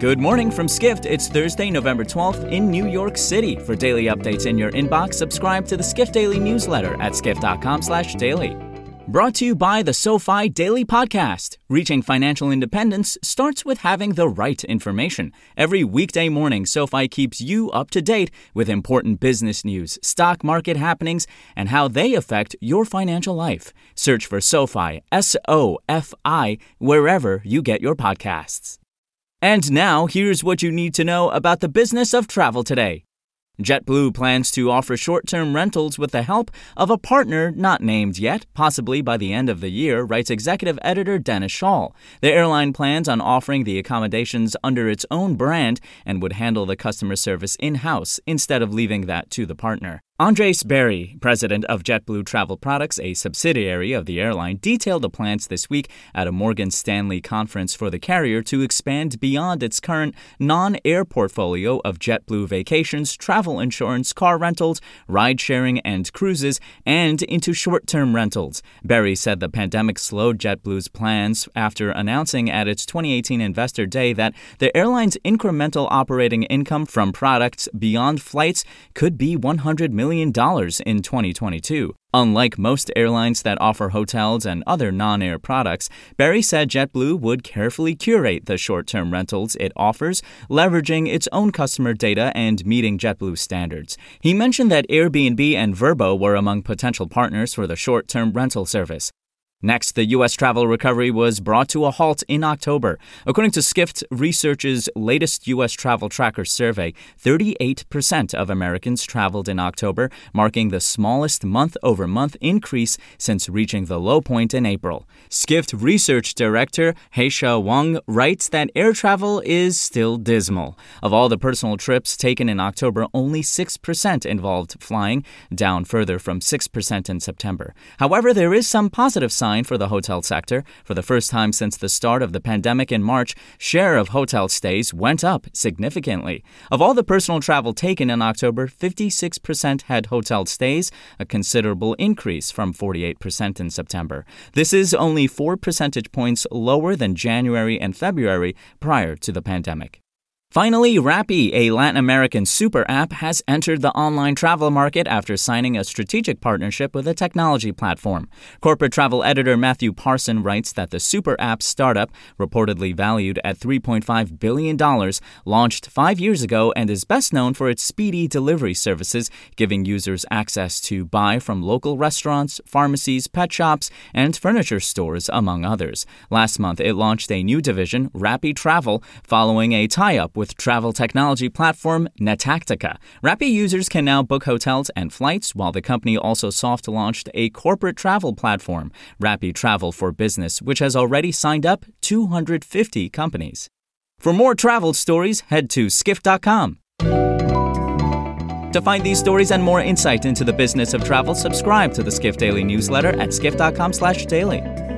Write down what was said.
Good morning from Skift. It's Thursday, November 12th in New York City. For daily updates in your inbox, subscribe to the Skift Daily newsletter at skift.com/daily. Brought to you by the SoFi Daily Podcast. Reaching financial independence starts with having the right information. Every weekday morning, SoFi keeps you up to date with important business news, stock market happenings, and how they affect your financial life. Search for SoFi, S O F I, wherever you get your podcasts. And now, here's what you need to know about the business of travel today. JetBlue plans to offer short term rentals with the help of a partner not named yet, possibly by the end of the year, writes executive editor Dennis Schaal. The airline plans on offering the accommodations under its own brand and would handle the customer service in house instead of leaving that to the partner. Andres Barry, president of JetBlue Travel Products, a subsidiary of the airline, detailed the plans this week at a Morgan Stanley conference for the carrier to expand beyond its current non air portfolio of JetBlue vacations, travel insurance, car rentals, ride sharing, and cruises, and into short term rentals. Barry said the pandemic slowed JetBlue's plans after announcing at its 2018 Investor Day that the airline's incremental operating income from products beyond flights could be 100 million million in 2022. Unlike most airlines that offer hotels and other non air products, Barry said JetBlue would carefully curate the short term rentals it offers, leveraging its own customer data and meeting JetBlue standards. He mentioned that Airbnb and Vrbo were among potential partners for the short term rental service. Next, the U.S. travel recovery was brought to a halt in October. According to Skift Research's latest U.S. travel tracker survey, 38% of Americans traveled in October, marking the smallest month over month increase since reaching the low point in April. Skift Research Director Haixia Wang writes that air travel is still dismal. Of all the personal trips taken in October, only 6% involved flying, down further from 6% in September. However, there is some positive sign for the hotel sector. For the first time since the start of the pandemic in March, share of hotel stays went up significantly. Of all the personal travel taken in October, 56% had hotel stays, a considerable increase from 48% in September. This is only 4 percentage points lower than January and February prior to the pandemic. Finally, Rappi, a Latin American super app, has entered the online travel market after signing a strategic partnership with a technology platform. Corporate travel editor Matthew Parson writes that the super app startup, reportedly valued at $3.5 billion, launched five years ago and is best known for its speedy delivery services, giving users access to buy from local restaurants, pharmacies, pet shops, and furniture stores, among others. Last month, it launched a new division, Rappi Travel, following a tie up with travel technology platform Netactica. Rappi users can now book hotels and flights, while the company also soft launched a corporate travel platform, Rappi Travel for Business, which has already signed up 250 companies. For more travel stories, head to skift.com. To find these stories and more insight into the business of travel, subscribe to the Skift Daily newsletter at skift.com/daily.